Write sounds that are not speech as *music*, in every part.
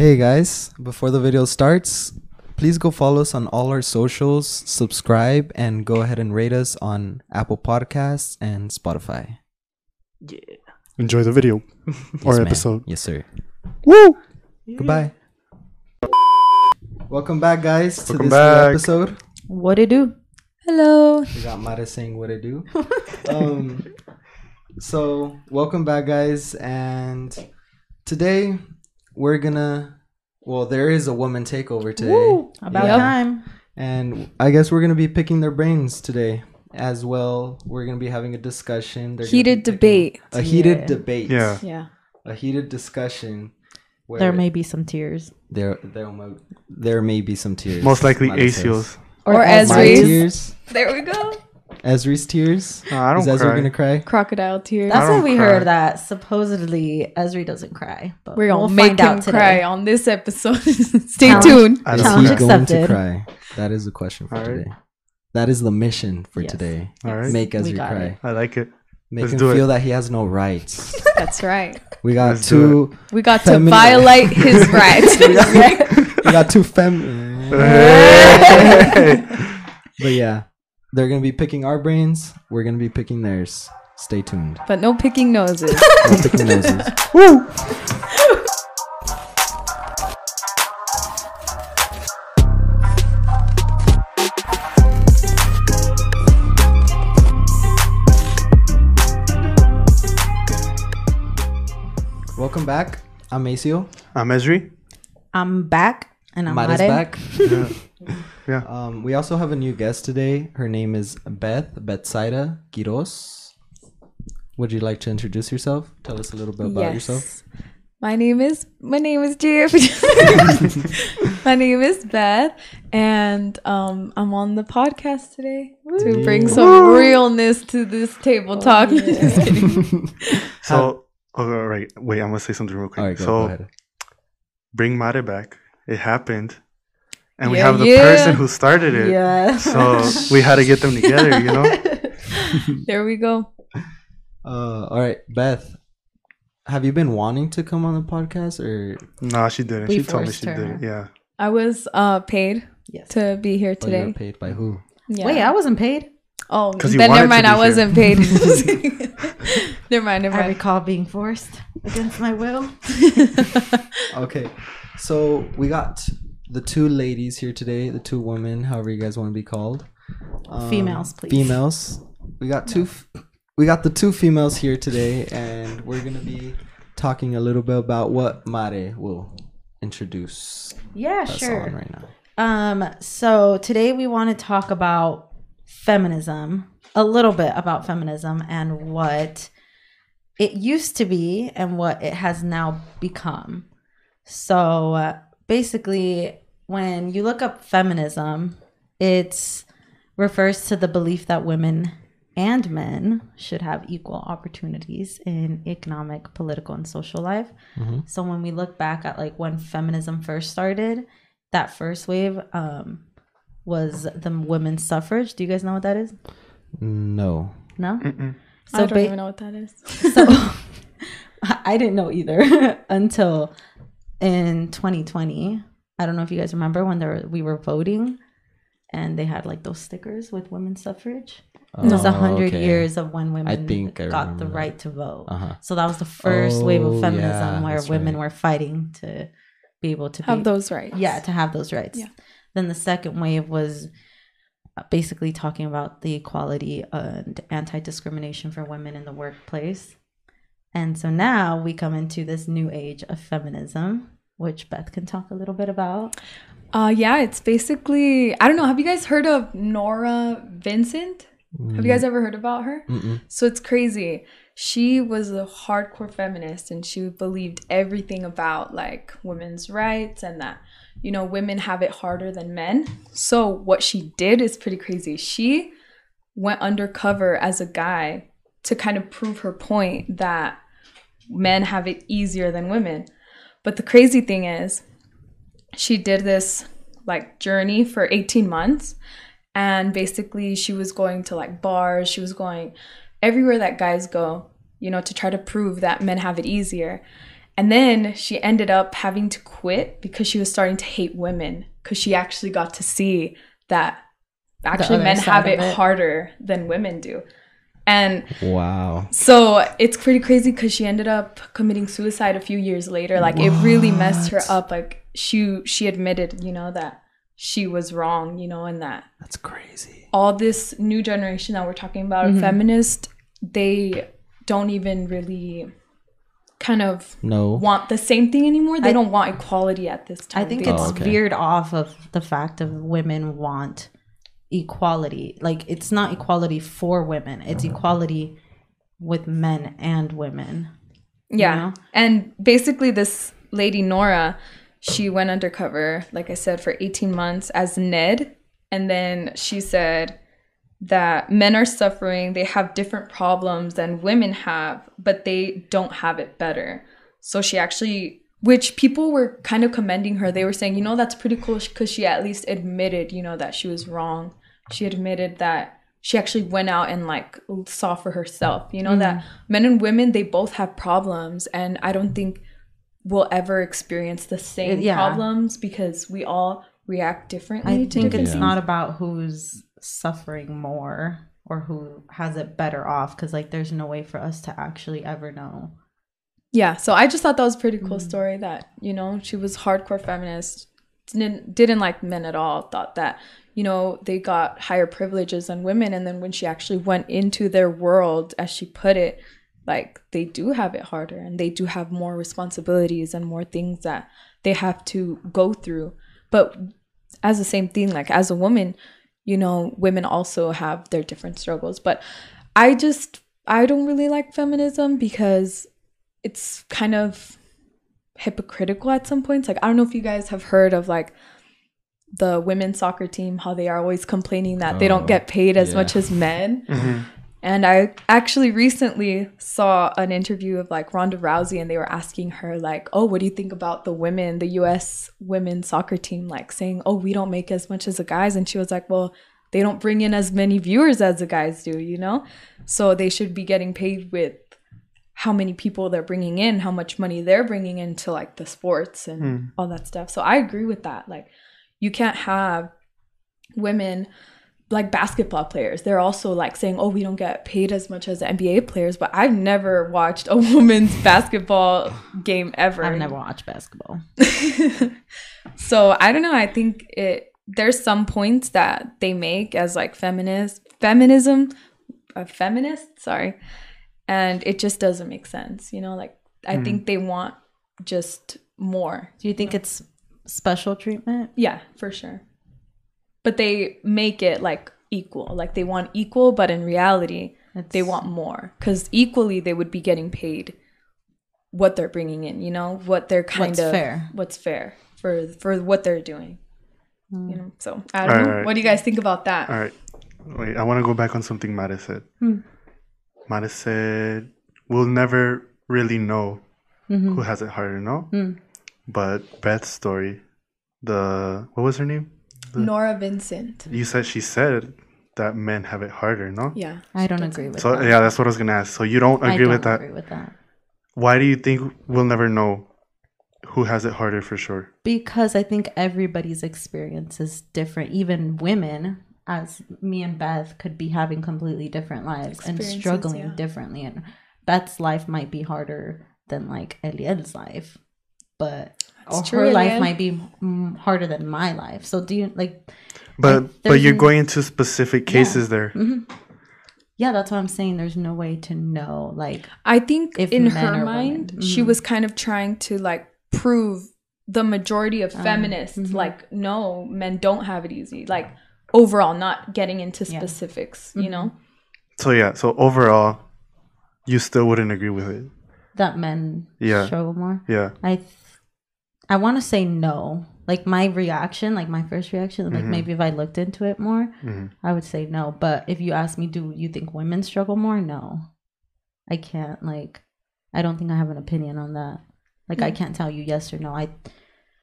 Hey guys, before the video starts, please go follow us on all our socials, subscribe, and go ahead and rate us on Apple Podcasts and Spotify. Yeah. Enjoy the video *laughs* Yes, or ma'am. episode. Yes, sir. Woo! Goodbye. Welcome back, guys, to Welcome this new episode. What it do? Hello. We got Mara saying what I do. *laughs* um, so welcome back, guys, and today we're gonna. Well, there is a woman takeover today. Woo, about Yeah. time. And I guess we're gonna be picking their brains today as well. We're gonna be having a discussion. They're Heated debate. A heated Yeah. debate. Yeah. Yeah. A heated discussion. Where There may be some tears. there there mo- there may be some tears. Most likely Mara says. ACLs. Or My Ezri's. tears. There we go. Ezri's tears. No, I don't Is Ezra cry. gonna cry? Crocodile tears. That's I what we cry. heard that supposedly Ezri doesn't cry. But We're gonna we'll make find him out today. cry on this episode. *laughs* Stay Challenge. tuned. Is he cry. going to cry? That is the question for All right. today. That is the mission for Yes. today. All right. Make We Ezra got cry. it. I like it. Make Let's him do it. feel that he has no rights. *laughs* That's right. We got Let's two. We got to violate his *laughs* rights. we got two fem. but yeah, they're gonna be picking our brains. We're gonna be picking theirs. Stay tuned. but no picking noses. We're picking noses. *laughs* Woo! Welcome back. I'm Maceo. I'm Esri. I'm back and I'm Mara's Mare. back. *laughs* *laughs* Yeah. yeah. Um, we also have a new guest today. Her name is Beth Betsaida Quiros. Would you like to introduce yourself? Tell us a little bit about yourself. My name is my name is Jeff. *laughs* my name is Beth, and um, I'm on the podcast today to bring some realness to this table talk. *laughs* Just kidding. *laughs* So, all right. Wait, I'm gonna say something real quick. All right, go, so, go ahead. bring Mare back. It happened, and we have the yeah. person who started it. Yeah. So we had to get them together. You know. *laughs* there we go. Uh, all right, Beth. Have you been wanting to come on the podcast, or Nah, she didn't. We she told me she her. did. Yeah. I was uh, paid yes. to be here or you were today. paid by who? Yeah. Wait, I wasn't paid. Oh, you then never mind. I here. wasn't paid. *laughs* *laughs* never mind. Never mind. I recall being forced against my will. Okay, so we got the two ladies here today, the two women, however you guys want to be called. Um, Females, please. Females. We got two. f- We got the two females here today, and we're gonna be talking a little bit about what Mare will introduce Yeah, sure. right now. Um, so today we want to talk about feminism, a little bit about feminism and what it used to be and what it has now become. So uh, basically, when you look up feminism, it refers to the belief that women and men should have equal opportunities in economic, political, and social life. So when we look back at like when feminism first started, that first wave um, was the women's suffrage. Do you guys know what that is? No. No. Mm-mm. I don't ba- even know what that is. *laughs* so *laughs* I didn't know either *laughs* until in 2020. I don't know if you guys remember when there we were voting and they had like those stickers with women's suffrage. It was a Oh, hundred okay. years of when women think I got the remember that. right to vote. Uh-huh. So that was the first wave Oh, of feminism yeah, where women right. were fighting to be able to Have be, those rights. yeah to have those rights. Yeah. Then the second wave was uh, basically talking about the equality and anti-discrimination for women in the workplace. And so now we come into this new age of feminism, which Beth can talk a little bit about. Uh, yeah, it's basically I don't know. Have you guys heard of Norah Vincent? Have you guys ever heard about her? Mm-mm. So it's crazy. She was a hardcore feminist and she believed everything about like women's rights and that, you know, women have it harder than men. So what she did is pretty crazy. She went undercover as a guy to kind of prove her point that men have it easier than women. But the crazy thing is, she did this like journey for 18 months and basically she was going to like bars she was going everywhere that guys go you know to try to prove that men have it easier And then she ended up having to quit because she was starting to hate women because she actually got to see that actually men have it, it. harder than women do. And Wow. so it's pretty crazy because she ended up committing suicide a few years later. Like it really messed her up. Like she she admitted, you know, that she was wrong, you know, and that That's crazy. all this new generation that we're talking about, mm-hmm. feminist, they don't even really kind of No. want the same thing anymore. They I- don't want equality at this time. I think oh, it's Oh, okay. veered off of the fact of women want equality. Like it's not equality for women; it's uh-huh. equality with men and women. Yeah. know? And basically, this lady, Norah, she went undercover, like I said, for 18 months as Ned. And then she said that men are suffering, they have different problems than women have, but they don't have it better. So she actually, which people were kind of commending her. They were saying, you know, that's pretty cool because she at least admitted, you know, that she was wrong. She admitted that she actually went out and like saw for herself, you know, that men and women, they both have problems. And I don't think we'll ever experience the same Yeah. problems because we all react differently. I think different it's not about who's suffering more or who has it better off because like there's no way for us to actually ever know. Yeah, so I just thought that was a pretty cool Mm. story that, you know, she was hardcore feminist, didn't didn't like men at all, thought that, you know, they got higher privileges than women and then when she actually went into their world as she put it, like they do have it harder and they do have more responsibilities and more things that they have to go through. But as the same thing, like as a woman, you know, women also have their different struggles. But I just I don't really like feminism because it's kind of hypocritical at some points. Like I don't know if you guys have heard of like the women's soccer team, how they are always complaining that they Oh, don't get paid as yeah. much as men. *laughs* Mhm. And I actually recently saw an interview of like Ronda Rousey, and they were asking her, like, oh, what do you think about the women, the US women's soccer team, like saying, oh, we don't make as much as the guys. And she was like, well, they don't bring in as many viewers as the guys do, you know? So they should be getting paid with how many people they're bringing in, how much money they're bringing into like the sports and Hmm. all that stuff. So I agree with that. Like, you can't have women like basketball players. They're also like saying, "Oh, we don't get paid as much as NBA players." But I've never watched a *laughs* women's basketball game ever. I've never watched basketball. *laughs* so I don't know. I think it there's some points that they make as like feminist feminism, a feminist. Sorry, and it just doesn't make sense. You know, like I Hmm. think they want just more. Do you think it's special treatment? Yeah, for sure. But they make it like equal. Like they want equal, but in reality, It's, they want more because equally they would be getting paid what they're bringing in. You know what they're kind What's of fair. What's fair for for what they're doing. Mm. You know. So I don't know. Alright. What do you guys think about that? All right. Wait, I want to go back on something Mara said. Hmm. Mara said, we'll never really know Mhm. who has it harder, no? Hmm. But Beth's story, the, what was her name? Norah Vincent. You said she said that men have it harder, no? Yeah. I don't agree with So, that. So yeah, that's what I was going to ask. So you don't I agree don't with that? I agree with that. Why do you think we'll never know who has it harder for sure? because I think everybody's experience is different. Even women, as me and Beth, could be having completely different lives and struggling yeah. differently. And Beth's life might be harder than like Eliel's life, but or It's true, her life Eliel. might be mm, harder than my life. So do you like? But Like, but you're n- going into specific cases there. mhm. Yeah, that's what I'm saying. There's no way to know. Like, I think If in men her or mind, women. she was kind of trying to like prove the majority of Um, feminists mhm. like no, men don't have it easy. Like overall, not getting into Yeah. specifics, you Mhm. know. So yeah, so overall, you still wouldn't agree with it. that men Yeah. struggle more. Yeah. I th- I want to say no. Like my reaction, like my first reaction, like Mhm. maybe if I looked into it more, hmm I would say no. But if you ask me, do you think women struggle more? No, I can't. Like, I don't think I have an opinion on that. Like, I can't tell you yes or no. I,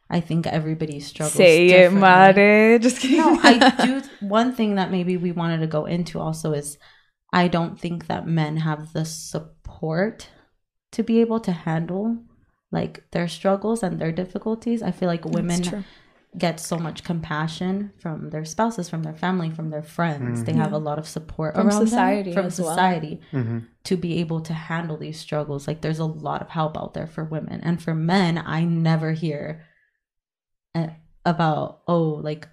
I think everybody struggles. Say it, Mare. *laughs* Just kidding. No, I *laughs* do. One thing that maybe we wanted to go into also is I don't think that men have the support to be able to handle like their struggles and their difficulties. I feel like women get so much compassion from their spouses, from their family, from their friends. They have a lot of support From around them, society from as well. society Mm-hmm. to be able to handle these struggles. Like there's a lot of help out there for women, and for men, I never hear uh, about oh like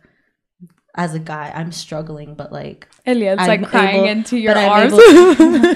as a guy I'm struggling, but like Elliot's I'm like crying able- into your arms. able *laughs*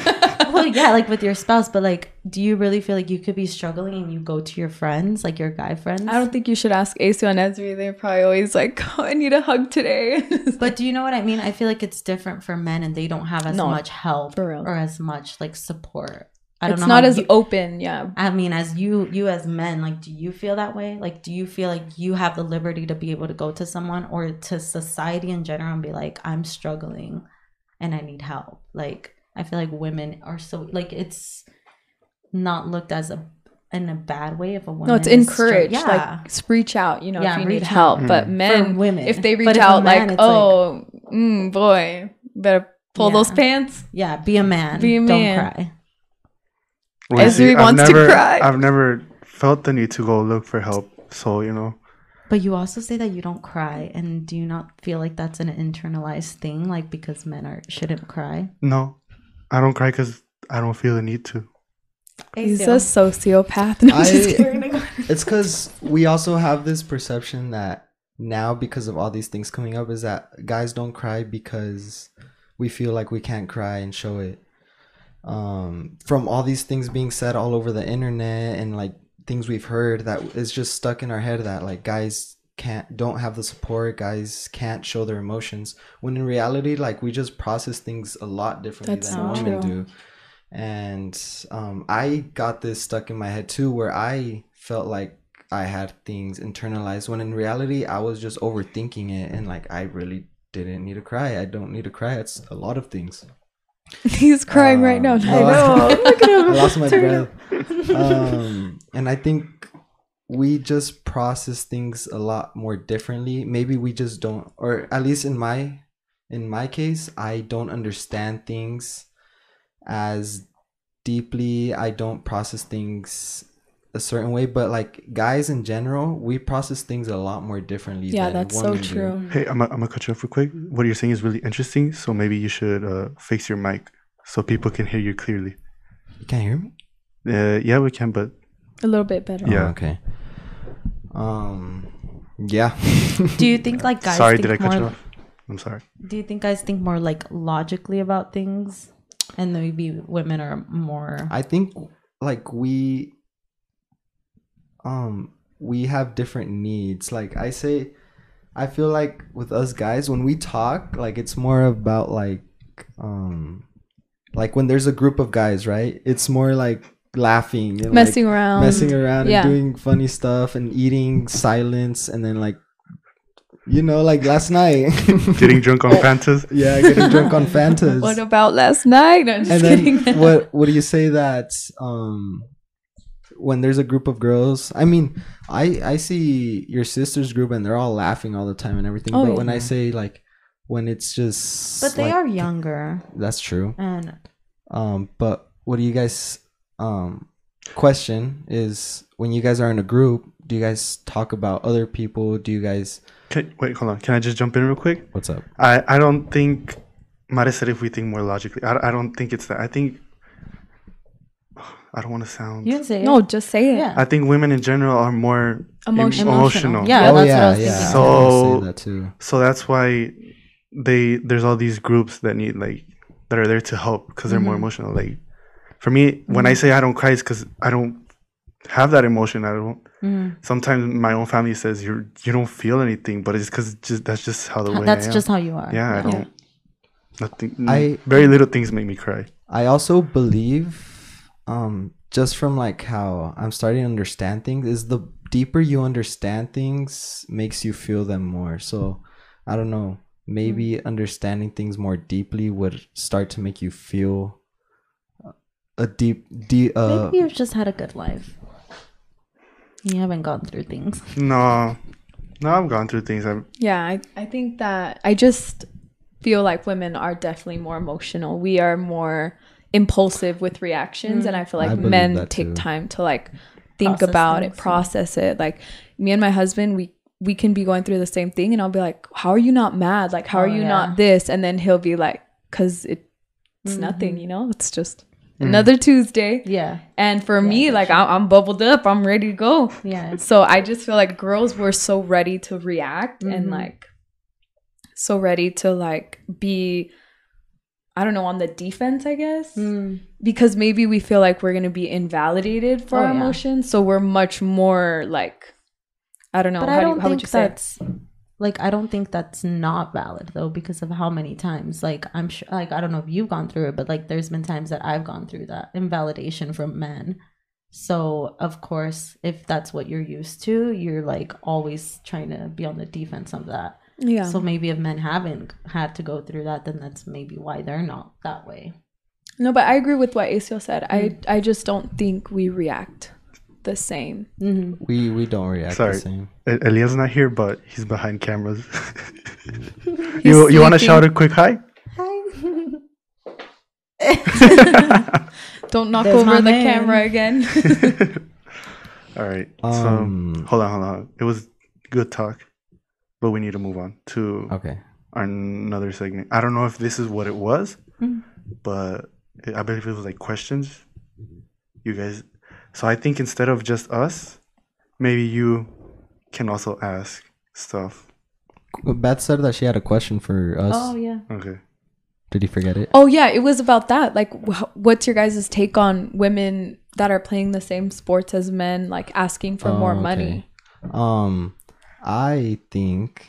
*laughs* well yeah like with your spouse, but like do you really feel like you could be struggling and you go to your friends like your guy friends? I don't think you should ask Asu and Esri. They're probably always like, *laughs* oh, I need a hug today. But do you know what I mean? I feel like it's different for men, and they don't have as No, much help for real. or as much like support. I don't it's know. not as you- open. Yeah. I mean, as you you as men, like, do you feel that way? Like, do you feel like you have the liberty to be able to go to someone or to society in general and be like, I'm struggling and I need help? Like, I feel like women are so like it's not looked as a in a bad way if a woman. No, it's is str- encouraged. yeah. Like s- reach out, you know, Yeah, if you need reach help. out. But Mm. men, For women. if they reach if out, man, like, it's like- oh, mm, boy, better pull those pants. yeah, be a man. Be a Don't cry. Well, you Ezri I've wants to cry. I've never felt the need to go look for help. So you know, But you also say that you don't cry, and do you not feel like that's an internalized thing, like because men are shouldn't cry? no, I don't cry because I don't feel the need to. He's a sociopath. *laughs* No, I'm just It's because we also have this perception that now, because of all these things coming up, is that guys don't cry because we feel like we can't cry and show it. Um, from all these things being said all over the internet and like things we've heard, that is just stuck in our head that like guys can't don't have the support guys can't show their emotions when in reality like we just process things a lot differently That's than women true. do and um, I got this stuck in my head too, where I felt like I had things internalized when in reality I was just overthinking it, and like I really didn't need to cry. I don't need to cry. It's a lot of things. *laughs* He's crying right now. Um, I know. Look *laughs* at I lost my *laughs* Turn breath. Um, and I think we just process things a lot more differently. Maybe we just don't, or at least in my in my case, I don't understand things as deeply. I don't process things a certain way, but like guys in general, we process things a lot more differently. Yeah, than that's so women do. true. Hey, I'm, I'm gonna cut you off real quick. What you're saying is really interesting. So maybe you should uh, fix your mic so people can hear you clearly. You can't hear me. Uh, yeah, we can, but A little bit better. Yeah. Oh, okay. Um. Yeah. Do you think like guys? sorry, think did I cut more, you off? I'm sorry. Do you think guys think more like logically about things, and maybe women are more? I think like we um we have different needs. Like I say I feel like with us guys when we talk, like it's more about like um like when there's a group of guys, right? It's more like laughing and Messing like, around. messing around yeah. and doing funny stuff and eating silence and then like you know like last night *laughs* Getting drunk on Fantas. yeah getting drunk on *laughs* Fantas What about last night? No, I'm just and kidding. then *laughs* what what do you say that um when there's a group of girls i mean i i see your sister's group and they're all laughing all the time and everything Oh, but when i say like when it's just but they like- are younger, that's true and um but what do you guys um question is when you guys are in a group do you guys talk about other people do you guys Can, wait, hold on. Can I just jump in real quick? what's up I, I don't think Mara said if we think more logically. I, I don't think it's that. I think I don't want to sound. you can say no, it. just say it. Yeah. I think women in general are more em- Emotional. emotional. Yeah, oh that's yeah what I was yeah thinking. So- was say that too So that's why they there's all these groups that need like that are there to help because they're more Mhm. emotional. Like for me, when I say I don't cry, it's because I don't have that emotion. I don't. Mhm. Sometimes my own family says you you don't feel anything, but it's because just that's just how the way That's I am. just how you are. yeah. I don't. Nothing. I- very little things make me cry. I also believe, um, just from like how I'm starting to understand things, is the deeper you understand things makes you feel them more. So I don't know, maybe Mm. understanding things more deeply would start to make you feel a deep, deep. Uh, Maybe you've just had a good life. You haven't gone through things. *laughs* No, no, I've gone through things. I've Yeah, I, I think that I just feel like women are definitely more emotional. We are more impulsive with reactions, and I feel like believe men take too. time to like think Process about things, it process it like me and my husband we we can be going through the same thing and i'll be like how are you not mad like how Oh, are you yeah. not this and then he'll be like because it, it's Mhm. nothing you know it's just Mm. another tuesday Yeah. and for Yeah, me for like sure. I- i'm bubbled up i'm ready to go Yeah. so i just feel like girls were so ready to react and Mhm. like so ready to like be i don't know on the defense i guess Mm. because maybe we feel like we're going to be invalidated for Oh, our yeah. emotions so we're much more like i don't know But how, I do don't would think you say that's like I don't think that's not valid though because of how many times like I'm sure like I don't know if you've gone through it, but like there's been times that I've gone through that invalidation from men. So of course, if that's what you're used to, you're like always trying to be on the defense of that. Yeah So maybe if men haven't had to go through that, then that's maybe why they're not that way. no but i agree with what Acio said Mm. i i just don't think we react the same Mm-hmm. We we don't react Sorry. the same. Elia's is not here, but he's behind cameras. *laughs* He's you you want to shout a quick hi? Hi. *laughs* *laughs* don't knock There's over the man. camera again All right. Um, so hold on, hold on. It was good talk, but we need to move on to Okay. our another segment. I don't know if this is what it was, Mm. but it, I believe it was like questions. You guys. So I think instead of just us, maybe you can also ask stuff. Beth said that she had a question for us. Oh yeah. Okay. Did you forget it? oh yeah it was about that like wh- what's your guys' take on women that are playing the same sports as men like asking for more Oh, money. Um, I think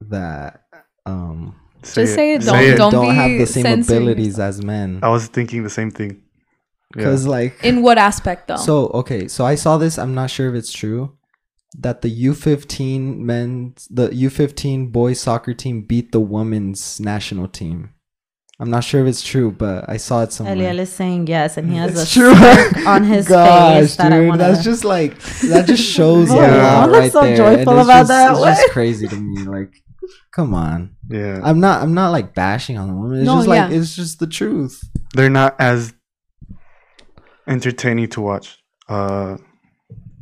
that um Just say it, Say Don't- don't be have the same censoring abilities as men. I was thinking the same thing. Yeah. Because like in what aspect though So okay, so I saw this. I'm not sure if it's true that the U15 men, the U15 boys soccer team beat the women's national team. I'm not sure if it's true, but I saw it somewhere. Eliel is saying yes, and he has It's a true. smirk on his *laughs* face that I dude, want that's just like that just *laughs* shows a Yeah. lot right so there. joyful it's about just, that. It's What? just crazy to me. Like, come on. yeah, I'm not. I'm not like bashing on the women. It's No, just like yeah. it's just the truth. they're not as entertaining to watch. Uh,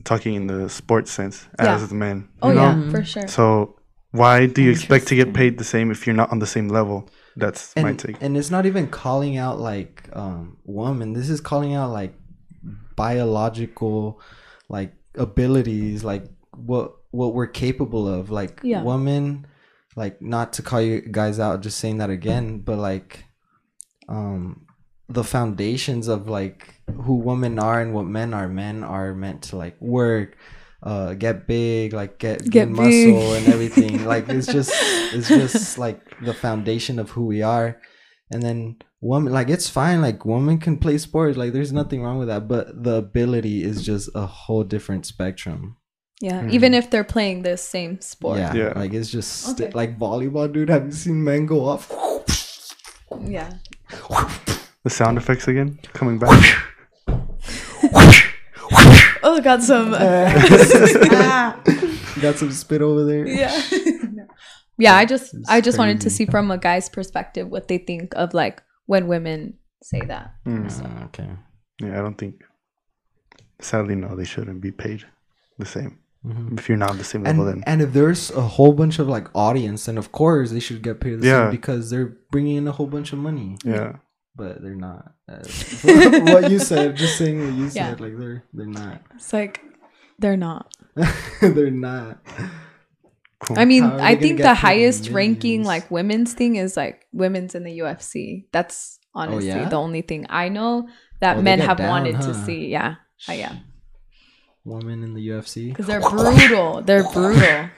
talking in the sports sense Yeah. as the men. oh you know? yeah for sure So why do you expect to get paid the same if you're not on the same level? That's my And, take. and it's not even calling out like um woman. This is calling out like biological like abilities, like what what we're capable of. Like Yeah. women, like not to call you guys out, just saying that again, but like um the foundations of like who women are and what men are. Men are meant to like work, uh, get big, like get Get get muscle and everything. *laughs* like it's just it's just like the foundation of who we are. And then woman, like it's fine. Like woman can play sports. Like there's nothing wrong with that. But the ability is just a whole different spectrum. yeah Mhm. even if they're playing the same sport Yeah, Yeah. like it's just sti- Okay. like volleyball, dude. Have you seen men go off? yeah The sound effects again coming back. *laughs* oh got some Ah. *laughs* Got some spit over there. yeah *laughs* yeah i just It's i just wanted to see from a guy's perspective what they think of like when women say that Mm. Uh, okay. Yeah, I don't think. Sadly, no, they shouldn't be paid the same. Mhm. If you're not on the same And, level, then and if there's a whole bunch of like audience, then of course they should get paid the Yeah. same because they're bringing in a whole bunch of money. yeah, But they're not. Uh, *laughs* *laughs* what you said, just saying what you Yeah. said, like they're they're not. it's like they're not *laughs* they're not. cool. I mean, How are they I think the paid highest ranking like women's thing is like women's in the UFC. That's honestly Oh, yeah? the only thing I know that Oh, men have down, wanted to see. Yeah, oh, yeah, Woman in the UFC. because they're brutal. They're brutal.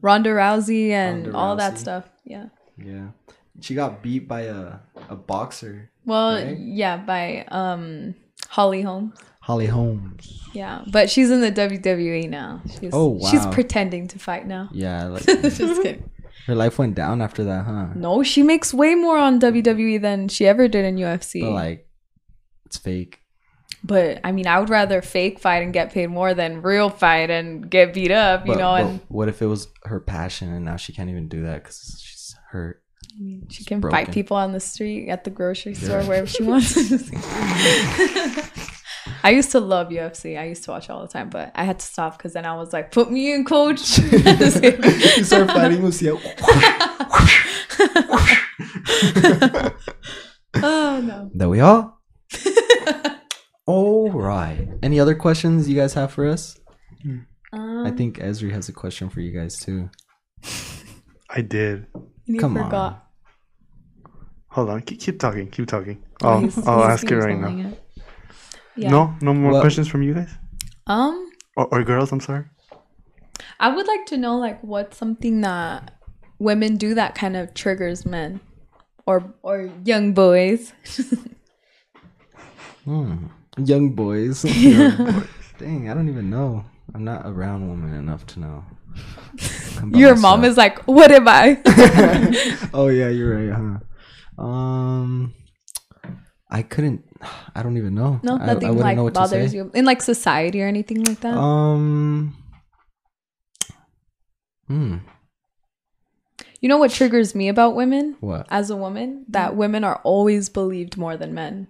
Ronda Rousey and Ronda all that stuff. Yeah. Yeah, she got beat by a a boxer, Well, Right? yeah, by um Holly Holm. Holly Holmes. Yeah, but she's in the WWE now. She's Oh, she's pretending to fight now. Yeah, *laughs* like Just kidding. her life went down after that, huh? No, she makes way more on WWE than she ever did in UFC. But like, it's fake. But I mean, I would rather fake fight and get paid more than real fight and get beat up, you But, know. but And what if it was her passion and now she can't even do that because she's hurt? I mean, she can broken. fight people on the street, at the grocery store, wherever she wants. *laughs* I used to love UFC. I used to watch all the time, but I had to stop because then I was like, "Put me in, coach." *laughs* you start fighting Lucia. *laughs* oh no. There we all. All right. Any other questions you guys have for us? Um, I think Esri has a question for you guys too. *laughs* I did. you come on. Hold on. Keep, keep talking. Keep talking. *laughs* Oh, I'll, he's- I'll he's ask it right now. it. Yeah. No, no more Well- questions from you guys, Um, or, or girls. I'm sorry. I would like to know like what's something that women do that kind of triggers men, or or young boys. *laughs* Hmm. *laughs* Young boys. Dang, I don't even know. I'm not around women enough to know. Your mom is like, "What am I?" *laughs* oh yeah, you're right, huh? Um, I couldn't. I don't even know. No, nothing I wouldn't like know what bothers you in like society or anything like that. Um. Hmm. you know what triggers me about women What? as a woman? That women are always believed more than men.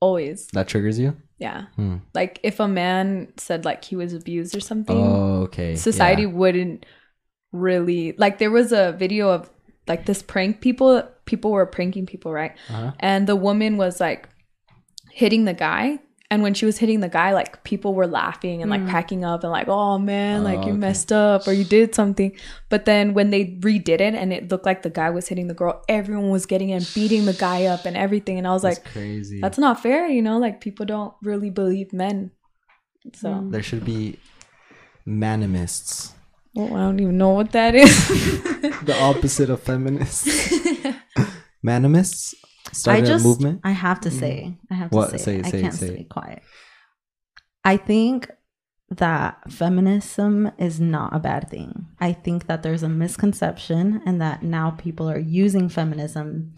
Always. That triggers you? Yeah. Hmm. Like if a man said like he was abused or something, Oh, okay. society yeah. wouldn't really like there was a video of like this prank people people were pranking people, right? Uh-huh. And the woman was like hitting the guy and when she was hitting the guy like people were laughing and like cracking up and like oh man like Oh, you okay. messed up or you did something but then when they redid it and it looked like the guy was hitting the girl everyone was getting in beating the guy up and everything and i was That's like crazy. that's not fair you know like people don't really believe men so Mm. there should be manimists. well, i don't even know what that is *laughs* The opposite of feminists. *laughs* manimists started I just, a movement. I have to mm. say, I have to What? say, Say I can't say stay quiet. I think that feminism is not a bad thing. I think that there's a misconception and that now people are using feminism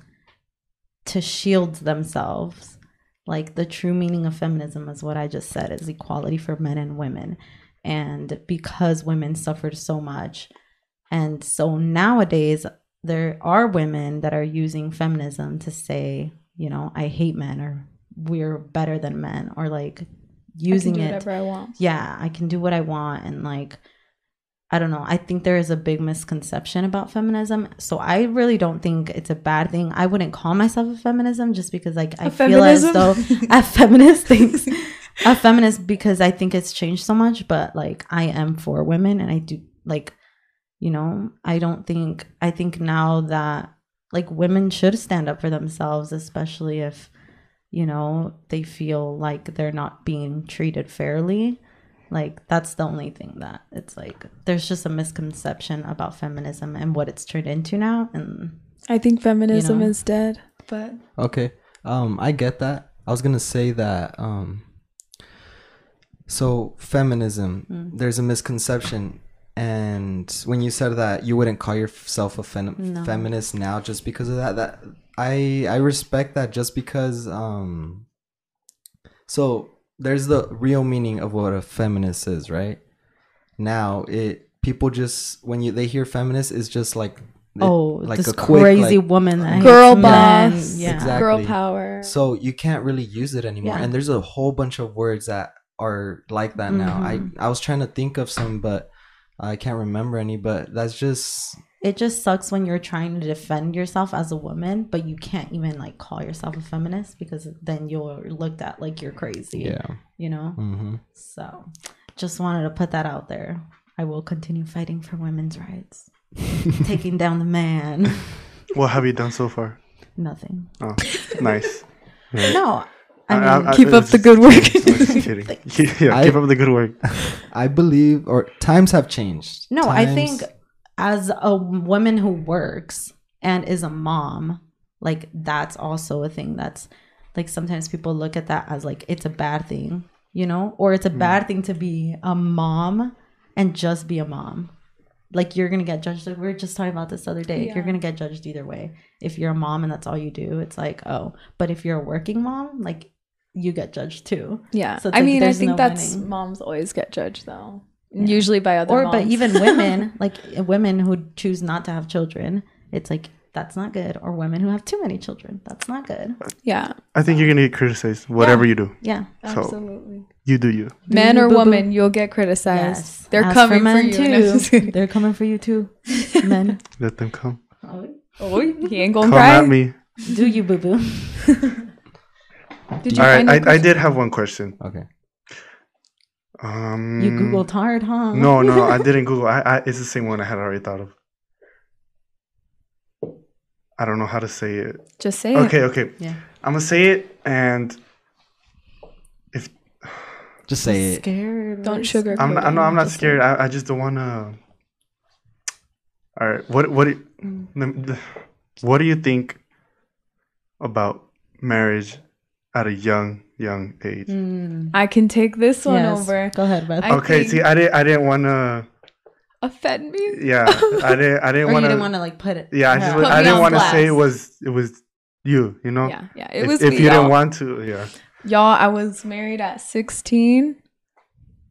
to shield themselves. Like the true meaning of feminism is what I just said is equality for men and women. And because women suffered so much, and so nowadays there are women that are using feminism to say, you know, I hate men or we're better than men or like using I can do it whatever i want yeah, I can do what I want and like I don't know. I think there is a big misconception about feminism. So I really don't think it's a bad thing. I wouldn't call myself a feminism just because like I A feel as though a *laughs* feminist thinks a feminist because I think it's changed so much, but like I am for women and I do like you know, I don't think I think now that like women should stand up for themselves, especially if you know they feel like they're not being treated fairly like that's the only thing that it's like there's just a misconception about feminism and what it's turned into now and i think feminism know? is dead but Okay. Um, I get that. I was gonna say that. Um, so feminism, Mm. there's a misconception, and when you said that you wouldn't call yourself a fem- No. feminist now just because of that, that I I respect that just because. Um, so there's the real meaning of what a feminist is, right? Now it people just when you they hear feminist is just like it- oh like this a quick, crazy like- woman that Girl men. boss. yeah Exactly. girl power So you can't really use it anymore. Yeah. And there's a whole bunch of words that are like that now. I Mhm. I was trying to think of some, but I can't remember any. But that's just it just sucks when you're trying to defend yourself as a woman but you can't even like call yourself a feminist because then you're looked at like you're crazy Yeah. you know hmm so just wanted to put that out there i will continue fighting for women's rights *laughs* taking down the man What have you done so far? nothing Oh, nice. Yeah. *laughs* no i mean Keep up the good work. *laughs* I kidding. *laughs* *laughs* yeah, keep up the good work. I believe, or times have changed. No, I think as a woman who works and is a mom, like that's also a thing that's like sometimes people look at that as like it's a bad thing, you know, or it's a hmm. bad thing to be a mom and just be a mom. Like you're gonna get judged. Like we were just talking about this the other day. Yeah. You're gonna get judged either way. If you're a mom and that's all you do, it's like oh. But if you're a working mom, like you get judged too. Yeah. So it's I like mean, I think no that's winning. moms always get judged though. Yeah. Usually by other or moms. but even *laughs* women like women who choose not to have children it's like That's not good. Or women who have too many children. That's not good. Yeah, I think you're gonna get criticized, whatever you do. Yeah. So absolutely. you do you. Man you, or boo-boo. woman, you'll get criticized. Yes. They're As coming for, men you. Too. They're coming for you too. Men. *laughs* Let them come. oh, he ain't gonna Come cry. at me. Do you boo boo? *laughs* Did you All right, find your I, I did have one question. Okay. Um, You googled hard, huh? No, no, I *laughs* didn't Google. I, I it's the same one I had already thought of. I don't know how to say it. Just say it. Okay, okay. Yeah. I'm gonna say it, and if Just say it. Scared. Don't What? sugar. I'm not, no, I'm not Just say scared. I, I just don't wanna. All right, what what do- the- what do you think about marriage at a young young age? Mm. I can take this one Yes. over. Go ahead, Beth. I okay, think- see, I didn't I didn't wanna. Offend me? Yeah, I didn't I didn't *laughs* wanna. didn't want to like put it. yeah, I just Put I didn't want to say it was it was you. You know. Yeah, yeah. It if, was if me, you y'all. didn't want to, yeah. y'all i was married at 16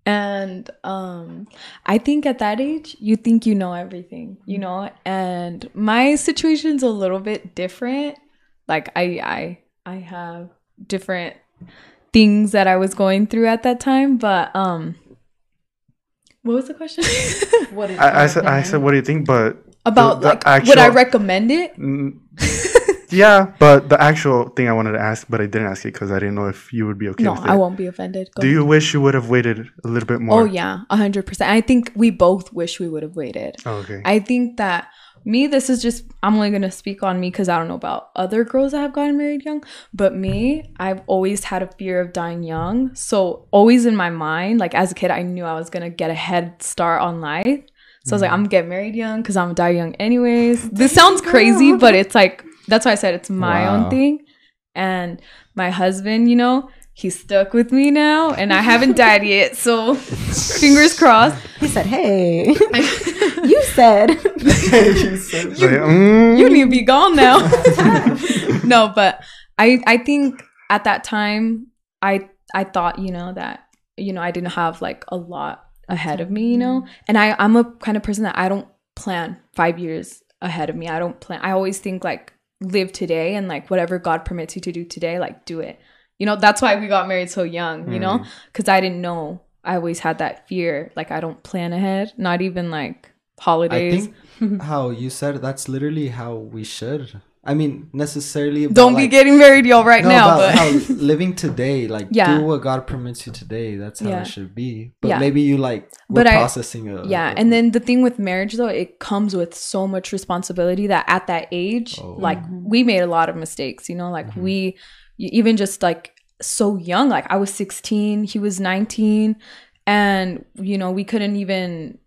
and um i think at that age you think you know everything you know and my situation's a little bit different like i i i have different things that i was going through at that time but um what was the question *laughs* What is I, I said I said what do you think, but about the like would i recommend it *laughs* yeah, but the actual thing I wanted to ask, but I didn't ask it because I didn't know if you would be okay no with it. i won't be offended Go Do ahead. you wish you would have waited a little bit more? oh yeah 100% i think we both wish we would have waited Oh, okay. I think that me, this is just, I'm only going to speak on me because I don't know about other girls that have gotten married young. But me, I've always had a fear of dying young. So, always in my mind, like as a kid, I knew I was going to get a head start on life. So, I was like, mm-hmm. I'm going to get married young because I'm going to die young anyways. *laughs* This sounds crazy, *laughs* but it's like, that's why I said it's my Wow. own thing. And my husband, you know, he's stuck with me now and I haven't died yet. So, *laughs* fingers crossed. He said, "Hey, *laughs* you said." *laughs* So, yeah, mm, you need to be gone now. no, but I I think at that time I I thought, you know, that you know, I didn't have like a lot ahead of me, you know. And I I'm a kind of person that I don't plan 5 years ahead of me. I don't plan I always think like live today and like whatever God permits you to do today, like do it. You know, that's why we got married so young, you know, cuz I didn't know. I always had that fear like I don't plan ahead, not even like I holidays. think *laughs* how you said it, that's literally how we should. I mean, necessarily. Don't be like- getting married y'all right no, now, about but how *laughs* living today, like Yeah. do what God permits you today. That's how Yeah. it should be. But Yeah. maybe you like we're But I- processing it. yeah and then the thing with marriage though it comes with so much responsibility that at that age Oh. like we made a lot of mistakes you know like Mhm. we y- even just like so young like i was 16 he was 19 and you know we couldn't even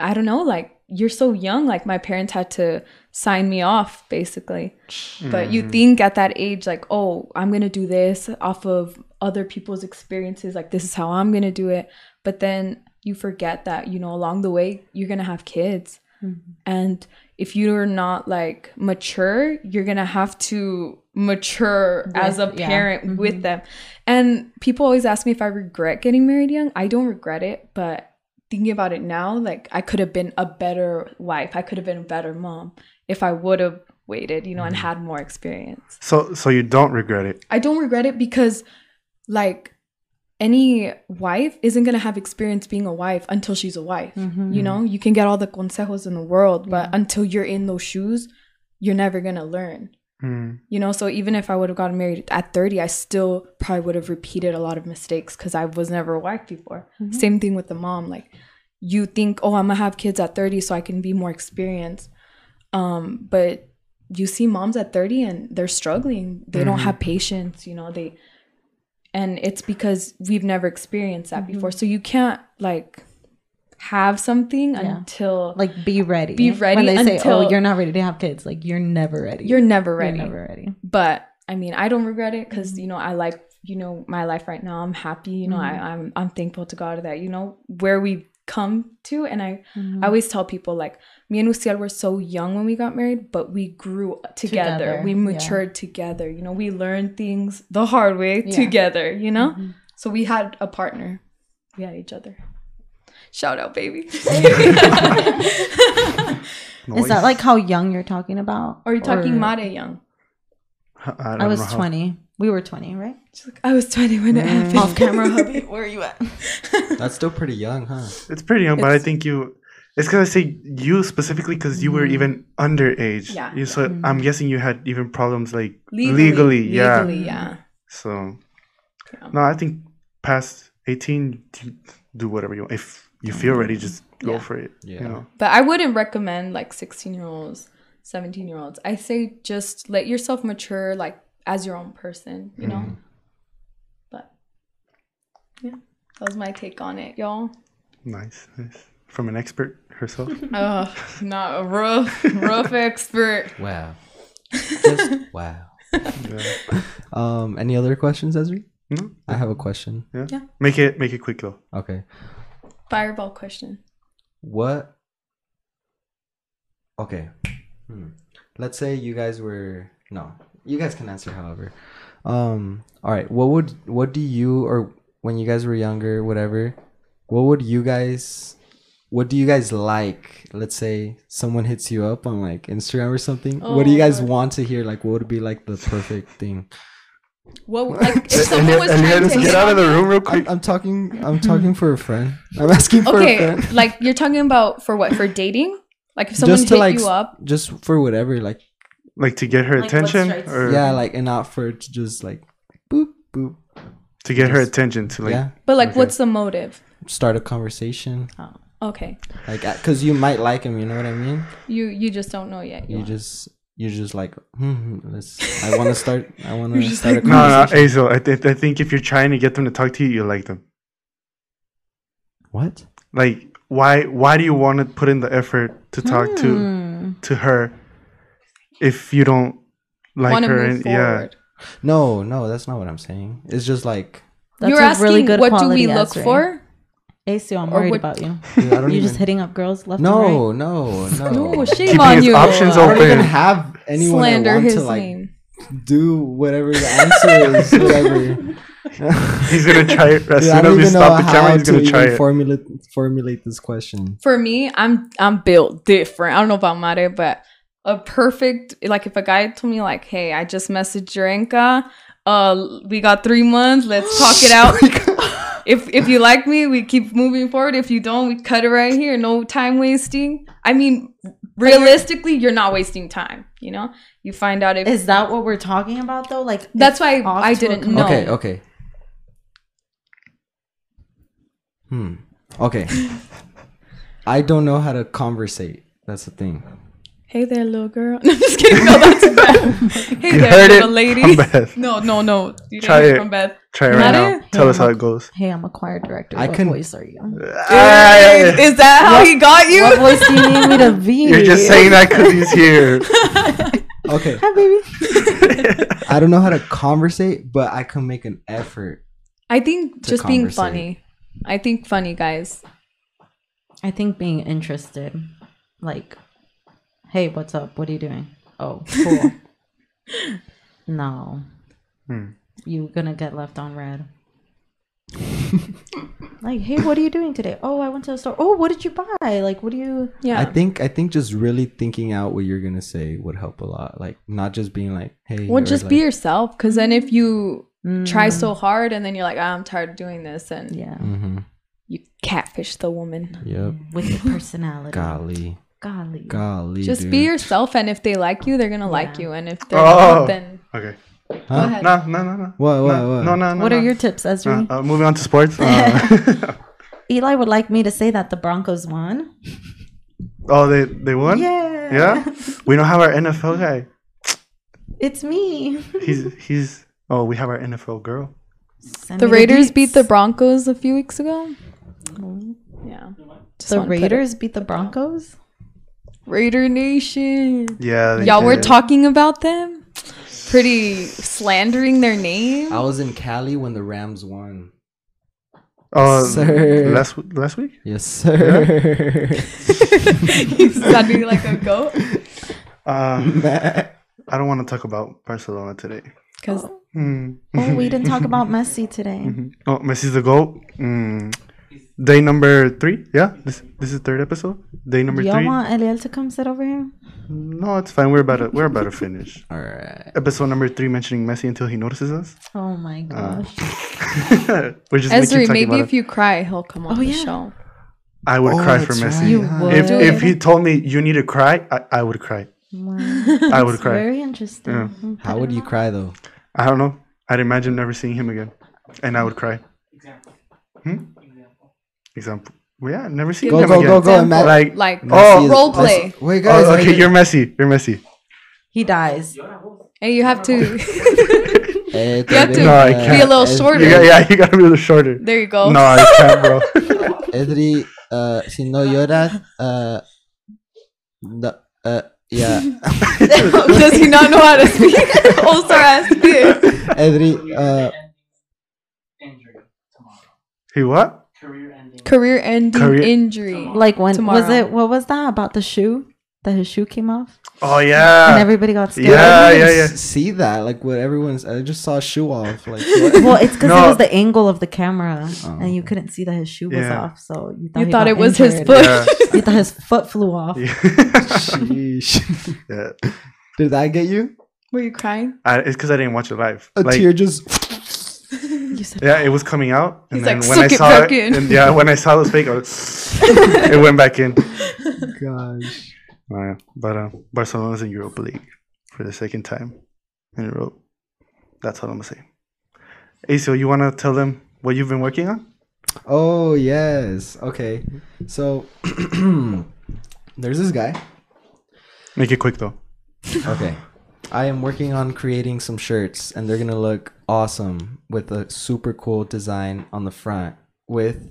i don't know like you're so young like my parents had to sign me off basically. But you Mhm. think at that age like oh i'm gonna do this off of other people's experiences like this is how i'm gonna do it. But then you forget that you know along the way you're gonna have kids. And if you're not like mature you're gonna have to mature as a With- yeah. parent with them and people always ask me if i regret getting married young i don't regret it but thinking about it now like i could have been a better wife i could have been a better mom if i would have waited you know and had more experience So so you don't regret it. i don't regret it because like any wife isn't going to have experience being a wife until she's a wife Mhm. you know you can get all the consejos in the world but Yeah. until you're in those shoes you're never going to learn Mm. you know so even if i would have gotten married at 30 i still probably would have repeated a lot of mistakes because i was never a wife before Mhm. same thing with the mom like you think oh i'm gonna have kids at 30 so i can be more experienced um but you see moms at 30 and they're struggling they don't Mhm. have patience you know they and it's because we've never experienced that Mhm. before so you can't like have something Yeah. until Like be ready. Be ready when they say, "Oh, until- you're not ready to have kids." Like you're never ready. you're never ready You're never ready. but i mean i don't regret it because Mhm. you know i like you know my life right now i'm happy you know Mhm. I, i'm i'm thankful to god that you know where we've come to and i Mm-hmm. i always tell people like me and Uciel were so young when we got married but we grew together, Together, we yeah. matured together you know we learned things the hard way Yeah. together you know Mhm. so we had a partner we had each other shout out baby *laughs* Is that like how young you're talking about? Or are you talking Or- Mare young? I, I was know how- 20. We were 20, right? She's like, I was 20 when it Mm. happened. Off camera, hubby. *laughs* Where are you at? That's still pretty young, huh? It's pretty young, but I think you. It's because I say you specifically because you were Mhm. even underage. Yeah. You, so Mhm. I'm guessing you had even problems like Legally, legally. yeah. Legally, yeah. So Yeah. no, I think past 18, do whatever you want. If you feel ready, just go Yeah. for it. Yeah. You know. But I wouldn't recommend like 16 year olds, 17 year olds. I say just let yourself mature like as your own person, you know? Mhm. But yeah, that was my take on it, y'all. Nice, nice. From an expert herself. *laughs* Ugh, not a rough, rough *laughs* expert. Wow. Just *laughs* wow. yeah. Um, any other questions, Ezri? No? I have a question. Yeah. Yeah. Make it make it quick though. Okay. Fireball question. What? Okay. Hmm. Let's say you guys were no. You guys can answer however. Um. All right. What would what do you or when you guys were younger, whatever? What would you guys? What do you guys like? Let's say someone hits you up on like Instagram or something. what do you Oh, guys want to hear? Like, what would be like the perfect thing? What *laughs* like if someone was Elias, trying to get out of the room real I'm, quick. I'm talking. I'm talking for a friend. *laughs* I'm asking for a Okay, friend. *laughs* like you're talking about for what? For dating? Like if someone Just to hit like, you up, just for whatever, like like to get her Like, attention or yeah, like and not for it to just like boop boop. to get her attention to like yeah, but like Okay. what's the motive? start a conversation. Oh, okay. Like, uh, because you might like him, you know what I mean? You you just don't know yet. You want- just, you're just like, hmm, let's. I want to *laughs* start. I want to start like, a No, no, conversation. Azo, I, th- I think if you're trying to get them to talk to you, you like them. What? Like, why why do you want to put in the effort to talk to Hmm. to her if you don't like want to her? And yeah. No, no, that's not what I'm saying. It's just like, That's You're a asking really good what do we look answer. for? Acio, I'm Or worried what- about you. dude, *laughs* I don't You even. just hitting up girls left no, and right. no, no. No, shame Keeping on his you. options I don't even open. have *laughs* anyone Slander want his to like name. do whatever the answer is. *laughs* Whatever. he's gonna try it as Dude, I soon don't as we even know stop the how camera. He's to gonna try even it. formulate formulate this question. For me, I'm I'm built different. I don't know about Mare, but a perfect like if a guy told me like, "Hey, I just messaged Jurenka. Uh, we got three months. Let's talk it out. If if you like me, we keep moving forward. If you don't, we cut it right here. No time wasting. I mean, realistically, you're not wasting time. You know, you find out if Is that what we're talking about though? Like that's why I didn't con- know. Okay, okay. Hmm. Okay. I don't know how to conversate. That's the thing. Hey there, little girl. *laughs* No, I'm just kidding. No, that's bad. *laughs* Hey You there, heard it little lady. from Beth. No, no, no. You Try it. from Beth. Try it right Not now. it? Tell Yeah, us how I'm it goes. Hey, I'm a choir director. I what can- voice are you? Is that how he got you? what voice do you need me to *laughs* be? You're just saying that because he's here. *laughs* Okay. Hi, baby. *laughs* I don't know how to conversate, but I can make an effort. I think To just being funny. I think funny guys. I think being interested, like, hey, what's up? What are you doing? Oh, cool. no, Hmm. you gonna get left on red. Like, hey, what are you doing today? Oh, I went to the store. Oh, what did you buy? Like, what do you? Yeah. I think I think just really thinking out what you're gonna say would help a lot. Like not just being like, "Hey." well, or just like, be yourself. Because then if you try Mm, so hard and then you're like, "Ah, I'm tired of doing this, and yeah, Mhm. you catfish the woman. Yep. with your personality. Golly. Golly. Golly. Just dude. be yourself, and if they like you, they're gonna like you, and if they're Oh. not, then Okay. Go Huh? ahead. No, no, no, no. What? What? no, What? No, no, no. What no. are your tips, Ezra? Uh, uh, moving on to sports. *laughs* Uh, *laughs* Eli would like me to say that the Broncos won. oh, they they won. Yeah. Yeah? *laughs* We don't have our NFL guy. It's me. He's he's. Oh, we have our NFL girl. Send The me Raiders beat the. Broncos a few weeks ago. Yeah. Just The wanna put it- Raiders beat the Broncos. Raider Nation. Yeah. Y'all were talking about them? Pretty slandering their name. I was in Cali when the Rams won. Oh, Sir. last last week. Yes, sir. *laughs* you sounding like a goat. Um, *laughs* I don't want to talk about Barcelona today. Because. Oh, we didn't talk about Messi today. Oh, Messi's the goat. Mm. Day number three. Yeah, this this is third episode. Day number Do y'all three. want Eliel to come sit over here? No, it's fine. We're about to we're about to finish. *laughs* All right. Episode number three, mentioning Messi until he notices us. Oh my gosh. *laughs* We're just making Esri, maybe about if it. you cry, he'll come on Oh, the yeah. show. I would Oh, cry for that's Messi. right, You huh? would. If if he told me you need to cry, I, I would cry. Wow. *laughs* I would cry. Very interesting. Yeah. How would you cry though? I don't know. I'd imagine never seeing him again, and I would cry. Hmm? Example. Well, yeah, never seen Go him go again. go go! Example. Matt. Like, Like Oh, role play. Wait, guys. oh, okay, didn't- you're messy. You're messy. He dies. Hey, you have to. *laughs* You have to No, I uh, can't. be a little shorter. You got, yeah, you gotta be a little shorter. there you go. No, I can't, bro. *laughs* Edri, uh, si no lloras, uh, no, uh, yeah. *laughs* Does he not know how to speak? sorry, I speak. Edri, uh, injury tomorrow. he what? Career ending. Career-ending Career- injury. Like when was it? What was that about the shoe? That his shoe came off Oh yeah, and everybody got scared. Yeah, I yeah, yeah. See that? Like what everyone's. I just saw a shoe off. Like what? *laughs* Well, it's because No. it was the angle of the camera, Oh. and you couldn't see that his shoe was off. So you thought You thought got it was his foot. Yeah. *laughs* You thought his foot flew off. Yeah. Sheesh. *laughs* yeah. Did that get you? Were you crying? I, it's because I didn't watch it live. A Like, tear just. You said, yeah, it was coming out, and He's then like, when I "Suck it saw back it, in." and yeah, when I saw it was fake, I was, *laughs* it went back in. Gosh. Oh, yeah. But uh, Barcelona's in Europa League for the second time in a row. That's all I'm gonna say. Hey, so you wanna tell them what you've been working on? Oh yes. Okay. So *clears throat* there's this guy. Make it quick though. Okay. I am working on creating some shirts and they're going to look awesome with a super cool design on the front with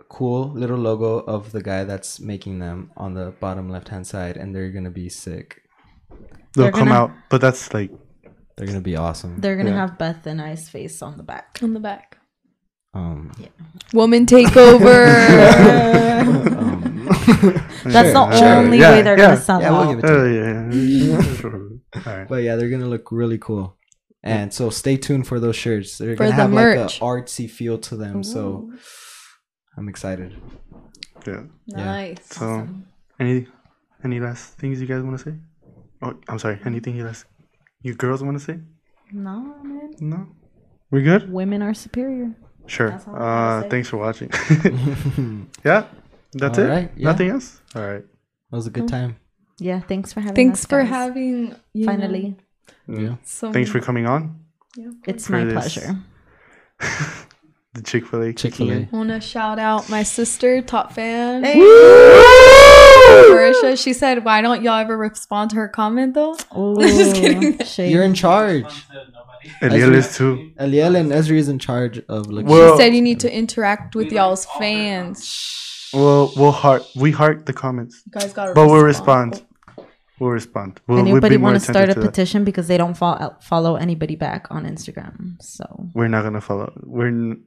a cool little logo of the guy that's making them on the bottom left-hand side and they're going to be sick. They'll They're come gonna- out, but that's like They're going to be awesome. they're gonna Yeah. have Beth and I's face on the back. On the back. Um, Woman takeover. *laughs* *laughs* um, *laughs* That's Sure, the sure. only Yeah, way they're yeah. gonna sell Yeah, we'll out. give it to Oh yeah. yeah. Sure. All right. *laughs* but yeah, they're going to look really cool. And so stay tuned for those shirts. They're For going to the have merch. like an artsy feel to them. So I'm excited. Yeah. nice. So any any last things you guys want to say? Oh, I'm sorry. Anything you last you girls want to say? No, man. No. We good? Women are superior. Sure. That's all I gotta Uh, thanks for watching. *laughs* *laughs* yeah. That's All it. right, yeah. Nothing else. All right. That was a good time. Yeah, thanks for having me. Thanks us, for guys. having you know, Finally, Yeah. So Thanks for coming on. Yeah. it's for my this. pleasure. *laughs* The Chick Fil A. Chick-fil-A. I want to shout out my sister, top fan. Hey. Marisha, she said, "Why don't y'all ever respond to her comment though?" *laughs* Oh, Just kidding. shade. You're in charge. Nobody. Eliel is too. Eliel and Ezri is in charge of looking. Well- She said you need to interact with y'all's fans. Well, we'll heart. We heart the comments, You guys gotta. but we'll respond. We'll respond. We'll, we'll Anybody want to start a attentive to that. petition because they don't fo- follow anybody back on Instagram? So We're not gonna follow. We're. N-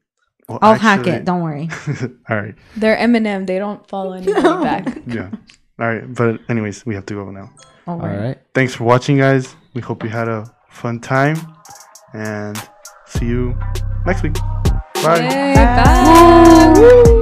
well, I'll hack it. Don't worry. *laughs* All right. They're Eminem. They don't follow anybody *laughs* back. *laughs* Yeah. All right. But anyways, we have to go now. All All right. right. Thanks for watching, guys. We hope you had a fun time, and see you next week. Bye. Yay, bye.